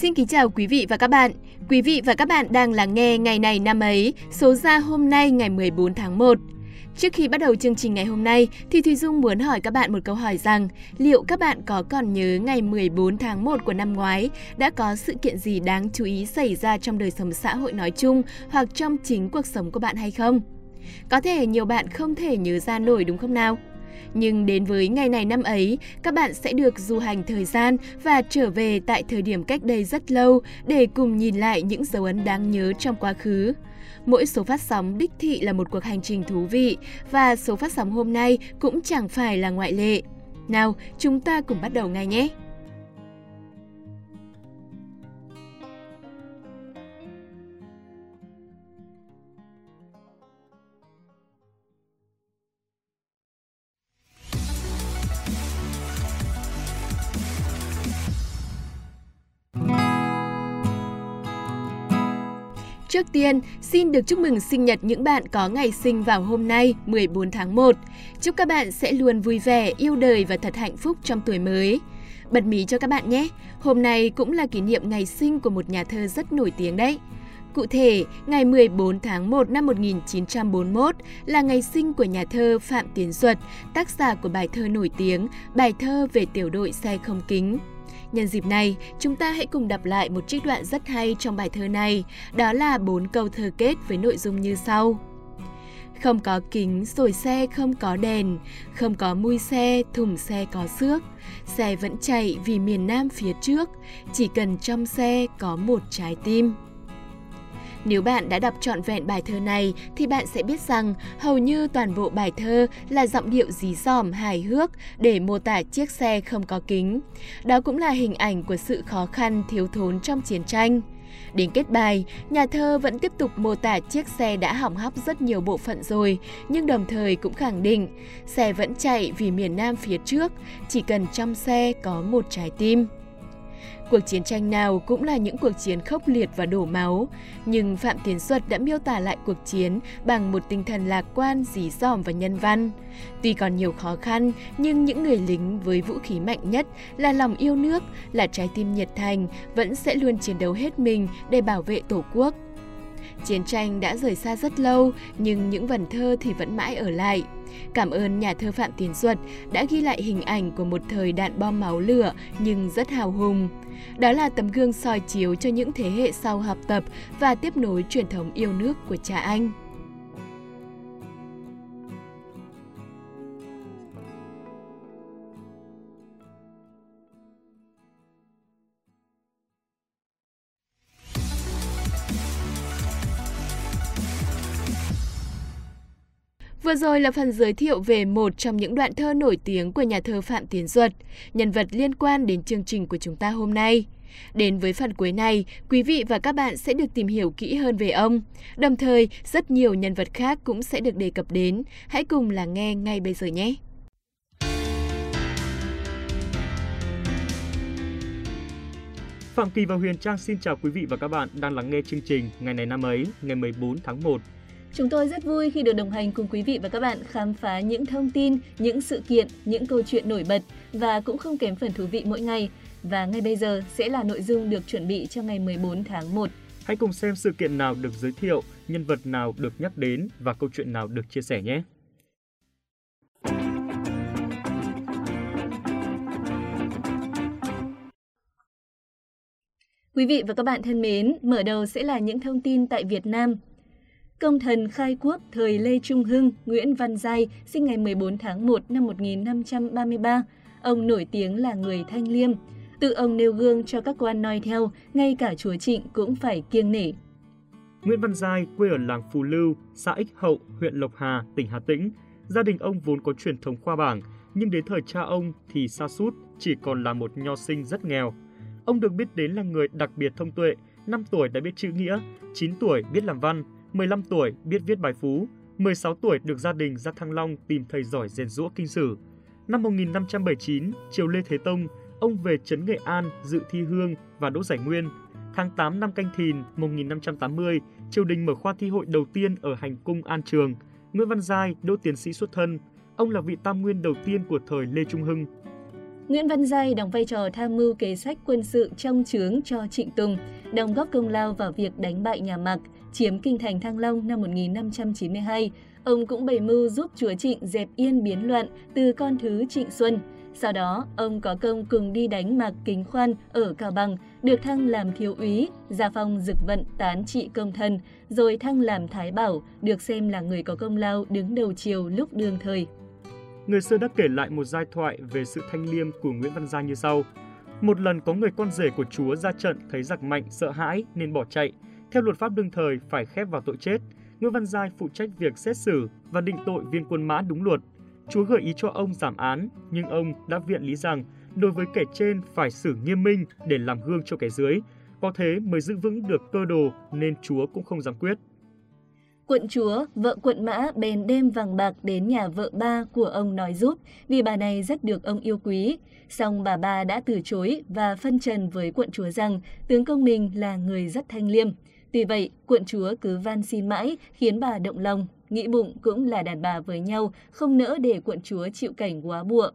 Xin kính chào quý vị và các bạn. Quý vị và các bạn đang lắng nghe ngày này năm ấy, số ra hôm nay ngày 14 tháng 1. Trước khi bắt đầu chương trình ngày hôm nay thì Thùy Dung muốn hỏi các bạn một câu hỏi rằng liệu các bạn có còn nhớ ngày 14 tháng 1 của năm ngoái đã có sự kiện gì đáng chú ý xảy ra trong đời sống xã hội nói chung hoặc trong chính cuộc sống của bạn hay không? Có thể nhiều bạn không thể nhớ ra nổi đúng không nào? Nhưng đến với ngày này năm ấy, các bạn sẽ được du hành thời gian và trở về tại thời điểm cách đây rất lâu để cùng nhìn lại những dấu ấn đáng nhớ trong quá khứ. Mỗi số phát sóng đích thị là một cuộc hành trình thú vị và số phát sóng hôm nay cũng chẳng phải là ngoại lệ. Nào, chúng ta cùng bắt đầu ngay nhé! Trước tiên, xin được chúc mừng sinh nhật những bạn có ngày sinh vào hôm nay 14 tháng 1. Chúc các bạn sẽ luôn vui vẻ, yêu đời và thật hạnh phúc trong tuổi mới. Bật mí cho các bạn nhé, hôm nay cũng là kỷ niệm ngày sinh của một nhà thơ rất nổi tiếng đấy. Cụ thể, ngày 14 tháng 1 năm 1941 là ngày sinh của nhà thơ Phạm Tiến Duật, tác giả của bài thơ nổi tiếng Bài thơ về tiểu đội xe không kính. Nhân dịp này, chúng ta hãy cùng đọc lại một trích đoạn rất hay trong bài thơ này, đó là bốn câu thơ kết với nội dung như sau. Không có kính rồi xe không có đèn, không có mui xe, thùng xe có xước. Xe vẫn chạy vì miền Nam phía trước, chỉ cần trong xe có một trái tim. Nếu bạn đã đọc trọn vẹn bài thơ này thì bạn sẽ biết rằng hầu như toàn bộ bài thơ là giọng điệu dí dỏm hài hước để mô tả chiếc xe không có kính. Đó cũng là hình ảnh của sự khó khăn thiếu thốn trong chiến tranh. Đến kết bài, nhà thơ vẫn tiếp tục mô tả chiếc xe đã hỏng hóc rất nhiều bộ phận rồi, nhưng đồng thời cũng khẳng định xe vẫn chạy vì miền Nam phía trước, chỉ cần trong xe có một trái tim. Cuộc chiến tranh nào cũng là những cuộc chiến khốc liệt và đổ máu, nhưng Phạm Tiến Duật đã miêu tả lại cuộc chiến bằng một tinh thần lạc quan, dí dỏm và nhân văn. Tuy còn nhiều khó khăn, nhưng những người lính với vũ khí mạnh nhất là lòng yêu nước, là trái tim nhiệt thành, vẫn sẽ luôn chiến đấu hết mình để bảo vệ Tổ quốc. Chiến tranh đã rời xa rất lâu, nhưng những vần thơ thì vẫn mãi ở lại. Cảm ơn nhà thơ Phạm Tiến Duật đã ghi lại hình ảnh của một thời đạn bom máu lửa nhưng rất hào hùng. Đó là tấm gương soi chiếu cho những thế hệ sau học tập và tiếp nối truyền thống yêu nước của cha anh. Vừa rồi là phần giới thiệu về một trong những đoạn thơ nổi tiếng của nhà thơ Phạm Tiến Duật, nhân vật liên quan đến chương trình của chúng ta hôm nay. Đến với phần cuối này, quý vị và các bạn sẽ được tìm hiểu kỹ hơn về ông. Đồng thời, rất nhiều nhân vật khác cũng sẽ được đề cập đến. Hãy cùng lắng nghe ngay bây giờ nhé! Phạm Kỳ và Huyền Trang xin chào quý vị và các bạn đang lắng nghe chương trình ngày này năm ấy, ngày 14 tháng 1 Chúng tôi rất vui khi được đồng hành cùng quý vị và các bạn khám phá những thông tin, những sự kiện, những câu chuyện nổi bật và cũng không kém phần thú vị mỗi ngày. Và ngay bây giờ sẽ là nội dung được chuẩn bị cho ngày 14 tháng 1. Hãy cùng xem sự kiện nào được giới thiệu, nhân vật nào được nhắc đến và câu chuyện nào được chia sẻ nhé. Quý vị và các bạn thân mến, mở đầu sẽ là những thông tin tại Việt Nam Công thần khai quốc thời Lê Trung Hưng, Nguyễn Văn Giai, sinh ngày 14 tháng 1 năm 1533. Ông nổi tiếng là người thanh liêm. Tự ông nêu gương cho các quan noi theo, ngay cả chúa Trịnh cũng phải kiêng nể. Nguyễn Văn Giai quê ở làng Phù Lưu, xã Ích Hậu, huyện Lộc Hà, tỉnh Hà Tĩnh. Gia đình ông vốn có truyền thống khoa bảng, nhưng đến thời cha ông thì xa sút chỉ còn là một nho sinh rất nghèo. Ông được biết đến là người đặc biệt thông tuệ, 5 tuổi đã biết chữ nghĩa, 9 tuổi biết làm văn, 15 tuổi biết viết bài phú, 16 tuổi được gia đình ra Thăng Long tìm thầy giỏi rèn rũa kinh sử. Năm 1579, triều Lê Thế Tông, ông về trấn Nghệ An dự thi hương và đỗ giải nguyên. Tháng 8 năm Canh Thìn 1580, triều đình mở khoa thi hội đầu tiên ở hành cung An Trường. Nguyễn Văn Giai đỗ tiến sĩ xuất thân, ông là vị tam nguyên đầu tiên của thời Lê Trung Hưng. Nguyễn Văn Giai đóng vai trò tham mưu kế sách quân sự trong chướng cho Trịnh Tùng, đóng góp công lao vào việc đánh bại nhà Mạc, chiếm kinh thành Thăng Long năm 1592. Ông cũng bày mưu giúp chúa Trịnh dẹp yên biến loạn từ con thứ Trịnh Xuân. Sau đó, ông có công cùng đi đánh Mạc Kính Khoan ở Cao Bằng, được thăng làm thiếu úy, gia phong dực vận tán trị công thân, rồi thăng làm Thái Bảo, được xem là người có công lao đứng đầu triều lúc đương thời. Người xưa đã kể lại một giai thoại về sự thanh liêm của Nguyễn Văn Giang như sau. Một lần có người con rể của chúa ra trận thấy giặc mạnh sợ hãi nên bỏ chạy. Theo luật pháp đương thời phải khép vào tội chết. Nguyễn Văn Giai phụ trách việc xét xử và định tội viên quân mã đúng luật. Chúa gợi ý cho ông giảm án, nhưng ông đã viện lý rằng đối với kẻ trên phải xử nghiêm minh để làm gương cho kẻ dưới. Có thế mới giữ vững được cơ đồ nên Chúa cũng không dám quyết. Quận chúa, vợ quận mã bèn đem vàng bạc đến nhà vợ ba của ông nói giúp vì bà này rất được ông yêu quý. Xong bà ba đã từ chối và phân trần với quận chúa rằng tướng công mình là người rất thanh liêm. Tuy vậy, quận chúa cứ van xin mãi khiến bà động lòng, nghĩ bụng cũng là đàn bà với nhau, không nỡ để quận chúa chịu cảnh quá bụa.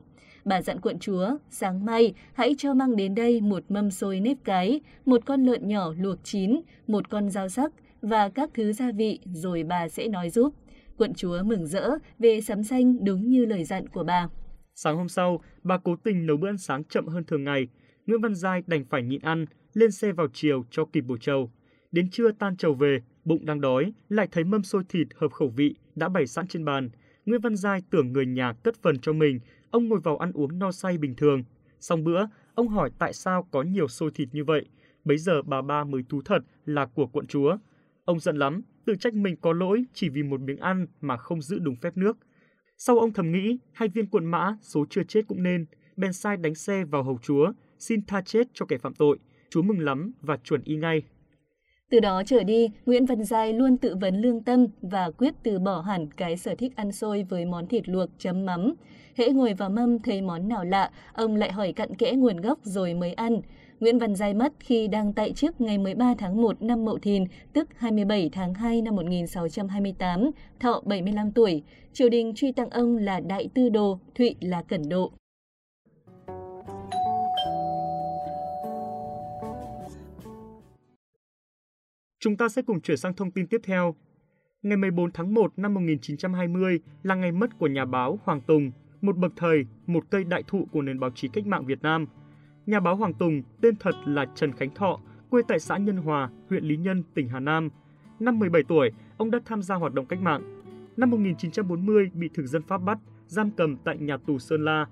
Bà dặn quận chúa, sáng mai hãy cho mang đến đây một mâm xôi nếp cái, một con lợn nhỏ luộc chín, một con dao sắc, và các thứ gia vị rồi bà sẽ nói giúp. Quận chúa mừng rỡ về sắm xanh đúng như lời dặn của bà. Sáng hôm sau, bà cố tình nấu bữa ăn sáng chậm hơn thường ngày. Nguyễn Văn Giai đành phải nhịn ăn, lên xe vào chiều cho kịp bổ trầu. Đến trưa tan trầu về, bụng đang đói, lại thấy mâm xôi thịt hợp khẩu vị đã bày sẵn trên bàn. Nguyễn Văn Giai tưởng người nhà cất phần cho mình, ông ngồi vào ăn uống no say bình thường. Xong bữa, ông hỏi tại sao có nhiều xôi thịt như vậy. Bấy giờ bà ba mới thú thật là của quận chúa. Ông giận lắm, tự trách mình có lỗi chỉ vì một miếng ăn mà không giữ đúng phép nước. Sau ông thầm nghĩ, hai viên quận mã, số chưa chết cũng nên, bèn sai đánh xe vào hầu chúa, xin tha chết cho kẻ phạm tội. Chúa mừng lắm và chuẩn y ngay. Từ đó trở đi, Nguyễn Văn Giai luôn tự vấn lương tâm và quyết từ bỏ hẳn cái sở thích ăn xôi với món thịt luộc chấm mắm. Hễ ngồi vào mâm thấy món nào lạ, ông lại hỏi cặn kẽ nguồn gốc rồi mới ăn. Nguyễn Văn Giai mất khi đang tại chức ngày 13 tháng 1 năm Mậu Thìn, tức 27 tháng 2 năm 1628, thọ 75 tuổi. Triều đình truy tặng ông là Đại Tư Đồ, Thụy là Cẩn Độ. Chúng ta sẽ cùng chuyển sang thông tin tiếp theo. Ngày 14 tháng 1 năm 1920 là ngày mất của nhà báo Hoàng Tùng, một bậc thầy, một cây đại thụ của nền báo chí cách mạng Việt Nam – Nhà báo Hoàng Tùng, tên thật là Trần Khánh Thọ, quê tại xã Nhân Hòa, huyện Lý Nhân, tỉnh Hà Nam. Năm 17 tuổi, ông đã tham gia hoạt động cách mạng. Năm 1940 bị thực dân Pháp bắt, giam cầm tại nhà tù Sơn La.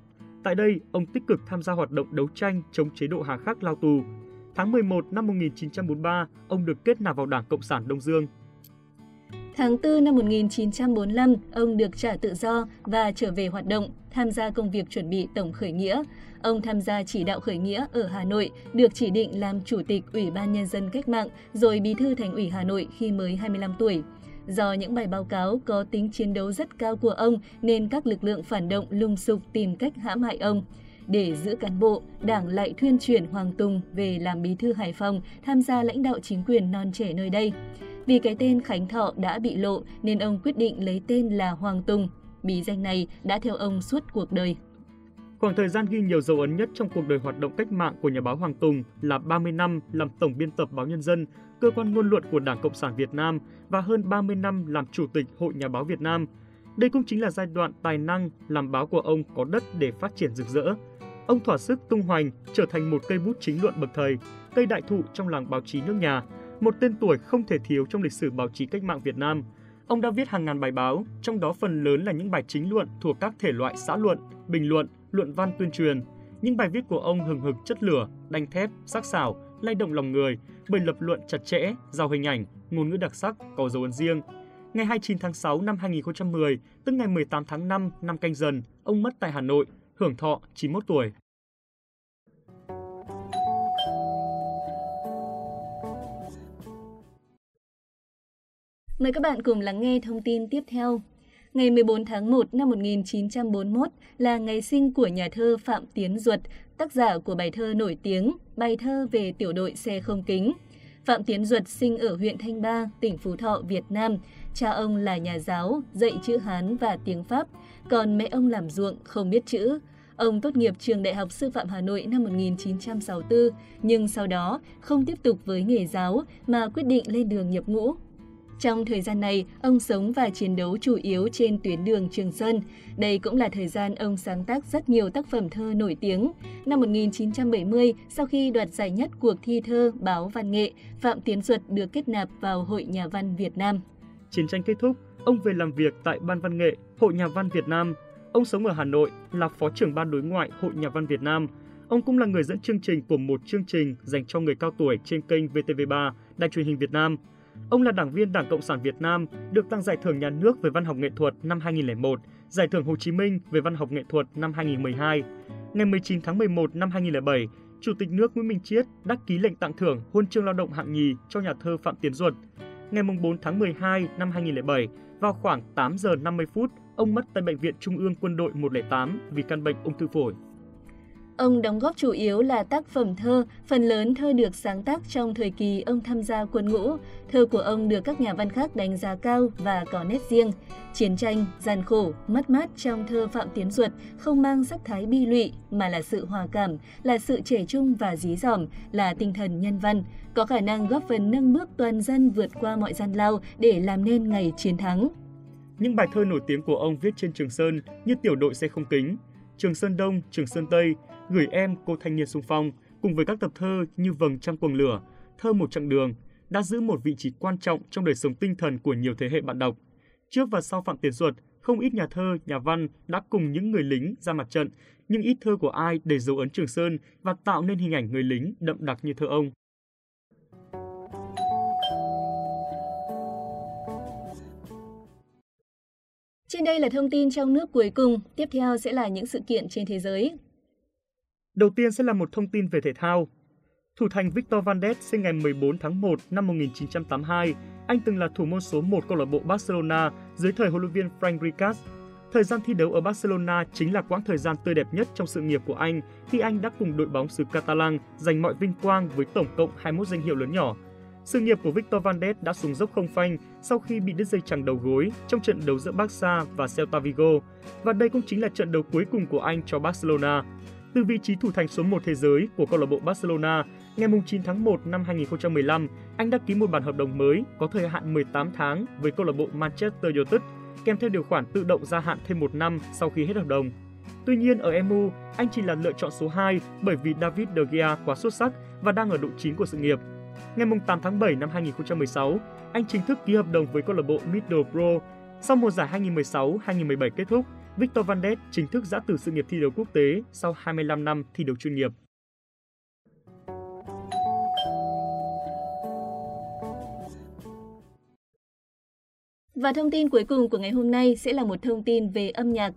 Tại đây, ông tích cực tham gia hoạt động đấu tranh chống chế độ Hà Khắc lao tù. Tháng 11 năm 1943, ông được kết nạp vào Đảng Cộng sản Đông Dương. Tháng 4 năm 1945, ông được trả tự do và trở về hoạt động, tham gia công việc chuẩn bị tổng khởi nghĩa. Ông tham gia chỉ đạo khởi nghĩa ở Hà Nội, được chỉ định làm Chủ tịch Ủy ban Nhân dân Cách mạng, rồi Bí thư Thành ủy Hà Nội khi mới 25 tuổi. Do những bài báo cáo có tính chiến đấu rất cao của ông nên các lực lượng phản động lùng sục tìm cách hãm hại ông. Để giữ cán bộ, Đảng lại thuyên chuyển Hoàng Tùng về làm bí thư Hải Phòng, tham gia lãnh đạo chính quyền non trẻ nơi đây. Vì cái tên Khánh Thọ đã bị lộ nên ông quyết định lấy tên là Hoàng Tùng. Bí danh này đã theo ông suốt cuộc đời. Khoảng thời gian ghi nhiều dấu ấn nhất trong cuộc đời hoạt động cách mạng của nhà báo Hoàng Tùng là 30 năm làm tổng biên tập báo Nhân dân, cơ quan ngôn luận của Đảng Cộng sản Việt Nam và hơn 30 năm làm chủ tịch Hội Nhà báo Việt Nam. Đây cũng chính là giai đoạn tài năng làm báo của ông có đất để phát triển rực rỡ. Ông thỏa sức tung hoành, trở thành một cây bút chính luận bậc thầy, cây đại thụ trong làng báo chí nước nhà, một tên tuổi không thể thiếu trong lịch sử báo chí cách mạng Việt Nam. Ông đã viết hàng ngàn bài báo, trong đó phần lớn là những bài chính luận thuộc các thể loại xã luận, bình luận, luận văn tuyên truyền. Những bài viết của ông hừng hực chất lửa, đanh thép, sắc sảo, lay động lòng người bởi lập luận chặt chẽ, giàu hình ảnh, ngôn ngữ đặc sắc, có dấu ấn riêng. Ngày 29 tháng 6 năm 2010, tức ngày 18 tháng 5 năm canh dần, ông mất tại Hà Nội, hưởng thọ 91 tuổi. Mời các bạn cùng lắng nghe thông tin tiếp theo. Ngày 14 tháng 1 năm 1941 là ngày sinh của nhà thơ Phạm Tiến Duật, tác giả của bài thơ nổi tiếng Bài thơ về tiểu đội xe không kính. Phạm Tiến Duật sinh ở huyện Thanh Ba, tỉnh Phú Thọ, Việt Nam. Cha ông là nhà giáo, dạy chữ Hán và tiếng Pháp, còn mẹ ông làm ruộng, không biết chữ. Ông tốt nghiệp trường Đại học Sư phạm Hà Nội năm 1964, nhưng sau đó không tiếp tục với nghề giáo mà quyết định lên đường nhập ngũ. Trong thời gian này, ông sống và chiến đấu chủ yếu trên tuyến đường Trường Sơn. Đây cũng là thời gian ông sáng tác rất nhiều tác phẩm thơ nổi tiếng. Năm 1970, sau khi đoạt giải nhất cuộc thi thơ báo văn nghệ, Phạm Tiến Duật được kết nạp vào Hội Nhà văn Việt Nam. Chiến tranh kết thúc, ông về làm việc tại Ban Văn nghệ, Hội Nhà văn Việt Nam. Ông sống ở Hà Nội, là phó trưởng ban đối ngoại Hội Nhà văn Việt Nam. Ông cũng là người dẫn chương trình của một chương trình dành cho người cao tuổi trên kênh VTV3, Đài truyền hình Việt Nam – Ông là đảng viên Đảng Cộng sản Việt Nam, được tặng giải thưởng nhà nước về văn học nghệ thuật năm 2001, giải thưởng Hồ Chí Minh về văn học nghệ thuật năm 2012. Ngày 19 tháng 11 năm 2007, Chủ tịch nước Nguyễn Minh Chiết đã ký lệnh tặng thưởng huân chương lao động hạng nhì cho nhà thơ Phạm Tiến Duật. Ngày 4 tháng 12 năm 2007, vào khoảng 8 giờ 50 phút, ông mất tại Bệnh viện Trung ương Quân đội 108 vì căn bệnh ung thư phổi. Ông đóng góp chủ yếu là tác phẩm thơ, phần lớn thơ được sáng tác trong thời kỳ ông tham gia quân ngũ. Thơ của ông được các nhà văn khác đánh giá cao và có nét riêng. Chiến tranh, gian khổ, mất mát trong thơ Phạm Tiến Duật không mang sắc thái bi lụy mà là sự hòa cảm, là sự trẻ trung và dí dỏm, là tinh thần nhân văn, có khả năng góp phần nâng bước toàn dân vượt qua mọi gian lao để làm nên ngày chiến thắng. Những bài thơ nổi tiếng của ông viết trên Trường Sơn như Tiểu đội xe không kính, Trường Sơn Đông, Trường Sơn Tây, Gửi em cô thanh niên sung phong cùng với các tập thơ như Vầng trăng quầng lửa, Thơ một chặng đường đã giữ một vị trí quan trọng trong đời sống tinh thần của nhiều thế hệ bạn đọc. Trước và sau Phạm Tiến Duật, không ít nhà thơ, nhà văn đã cùng những người lính ra mặt trận, nhưng ít thơ của ai để dấu ấn Trường Sơn và tạo nên hình ảnh người lính đậm đặc như thơ ông. Trên đây là thông tin trong nước cuối cùng, tiếp theo sẽ là những sự kiện trên thế giới. Đầu tiên sẽ là một thông tin về thể thao. Thủ thành Victor Van sinh ngày 14 tháng 1 năm 1982. Anh từng là thủ môn số 1 câu lạc bộ Barcelona dưới thời huấn luyện viên Frank Rijkaard. Thời gian thi đấu ở Barcelona chính là quãng thời gian tươi đẹp nhất trong sự nghiệp của anh khi anh đã cùng đội bóng xứ Catalan giành mọi vinh quang với tổng cộng 21 danh hiệu lớn nhỏ. Sự nghiệp của Victor Valdes đã xuống dốc không phanh sau khi bị đứt dây chằng đầu gối trong trận đấu giữa Barca và Celta Vigo, và đây cũng chính là trận đấu cuối cùng của anh cho Barcelona. Từ vị trí thủ thành số 1 thế giới của câu lạc bộ Barcelona, ngày 9 tháng 1 năm 2015, anh đã ký một bản hợp đồng mới có thời hạn 18 tháng với câu lạc bộ Manchester United, kèm theo điều khoản tự động gia hạn thêm một năm sau khi hết hợp đồng. Tuy nhiên ở MU, anh chỉ là lựa chọn số 2 bởi vì David De Gea quá xuất sắc và đang ở độ chín của sự nghiệp. Ngày 8 tháng 7 năm 2016, anh chính thức ký hợp đồng với câu lạc bộ Middlesbrough. Sau mùa giải 2016-2017 kết thúc, Victor Van Dijk chính thức giã từ sự nghiệp thi đấu quốc tế sau 25 năm thi đấu chuyên nghiệp. Và thông tin cuối cùng của ngày hôm nay sẽ là một thông tin về âm nhạc.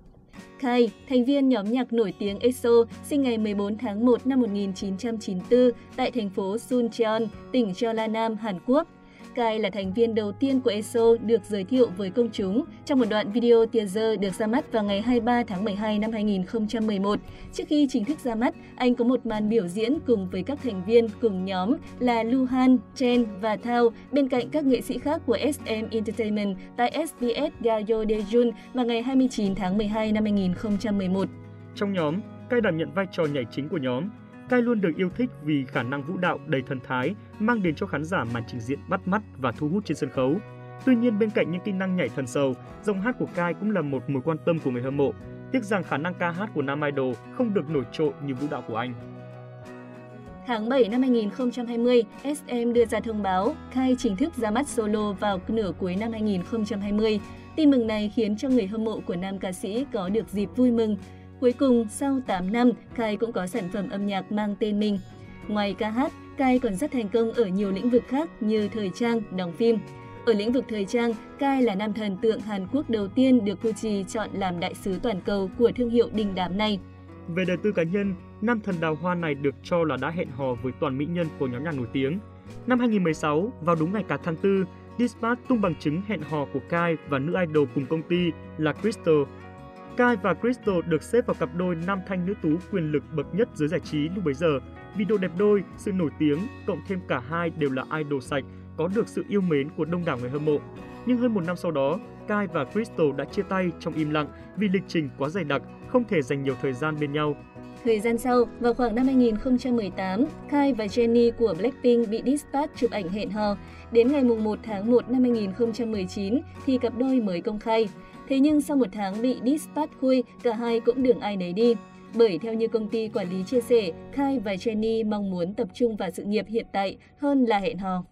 Kai, thành viên nhóm nhạc nổi tiếng EXO, sinh ngày 14 tháng 1 năm 1994 tại thành phố Suncheon, tỉnh Jeollanam, Hàn Quốc. Sky là thành viên đầu tiên của ESO được giới thiệu với công chúng trong một đoạn video teaser được ra mắt vào ngày 23 tháng 12 năm 2011. Trước khi chính thức ra mắt, anh có một màn biểu diễn cùng với các thành viên cùng nhóm là Luhan, Chen và Thao bên cạnh các nghệ sĩ khác của SM Entertainment tại SBS Gayo Dejun vào ngày 29 tháng 12 năm 2011. Trong nhóm, Kai đảm nhận vai trò nhảy chính của nhóm, Kai luôn được yêu thích vì khả năng vũ đạo đầy thần thái, mang đến cho khán giả màn trình diễn bắt mắt và thu hút trên sân khấu. Tuy nhiên bên cạnh những kỹ năng nhảy thần sầu, giọng hát của Kai cũng là một mối quan tâm của người hâm mộ. Tiếc rằng khả năng ca hát của nam idol không được nổi trội như vũ đạo của anh. Tháng 7 năm 2020, SM đưa ra thông báo Kai chính thức ra mắt solo vào nửa cuối năm 2020. Tin mừng này khiến cho người hâm mộ của nam ca sĩ có được dịp vui mừng Cuối cùng, sau 8 năm, Kai cũng có sản phẩm âm nhạc mang tên mình. Ngoài ca hát, Kai còn rất thành công ở nhiều lĩnh vực khác như thời trang, đóng phim. Ở lĩnh vực thời trang, Kai là nam thần tượng Hàn Quốc đầu tiên được Gucci chọn làm đại sứ toàn cầu của thương hiệu đình đám này. Về đời tư cá nhân, nam thần đào hoa này được cho là đã hẹn hò với toàn mỹ nhân của nhóm nhạc nổi tiếng. Năm 2016, vào đúng ngày cả tháng 4, Dispatch tung bằng chứng hẹn hò của Kai và nữ idol cùng công ty là Crystal Kai và Crystal được xếp vào cặp đôi nam thanh nữ tú quyền lực bậc nhất giới giải trí lúc bấy giờ. Vì độ đẹp đôi, sự nổi tiếng, cộng thêm cả hai đều là idol sạch, có được sự yêu mến của đông đảo người hâm mộ. Nhưng hơn một năm sau đó, Kai và Crystal đã chia tay trong im lặng vì lịch trình quá dày đặc, không không thể dành nhiều thời gian bên nhau. Thời gian sau, vào khoảng năm 2018, Kai và Jennie của Blackpink bị Dispatch chụp ảnh hẹn hò. Đến ngày 1 tháng 1 năm 2019 thì cặp đôi mới công khai. Thế nhưng sau một tháng bị Dispatch khui, cả hai cũng đường ai nấy đi. Bởi theo như công ty quản lý chia sẻ, Kai và Jenny mong muốn tập trung vào sự nghiệp hiện tại hơn là hẹn hò.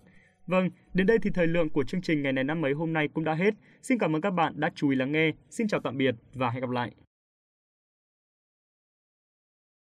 Vâng, đến đây thì thời lượng của chương trình ngày này năm mấy hôm nay cũng đã hết. Xin cảm ơn các bạn đã chú ý lắng nghe. Xin chào tạm biệt và hẹn gặp lại.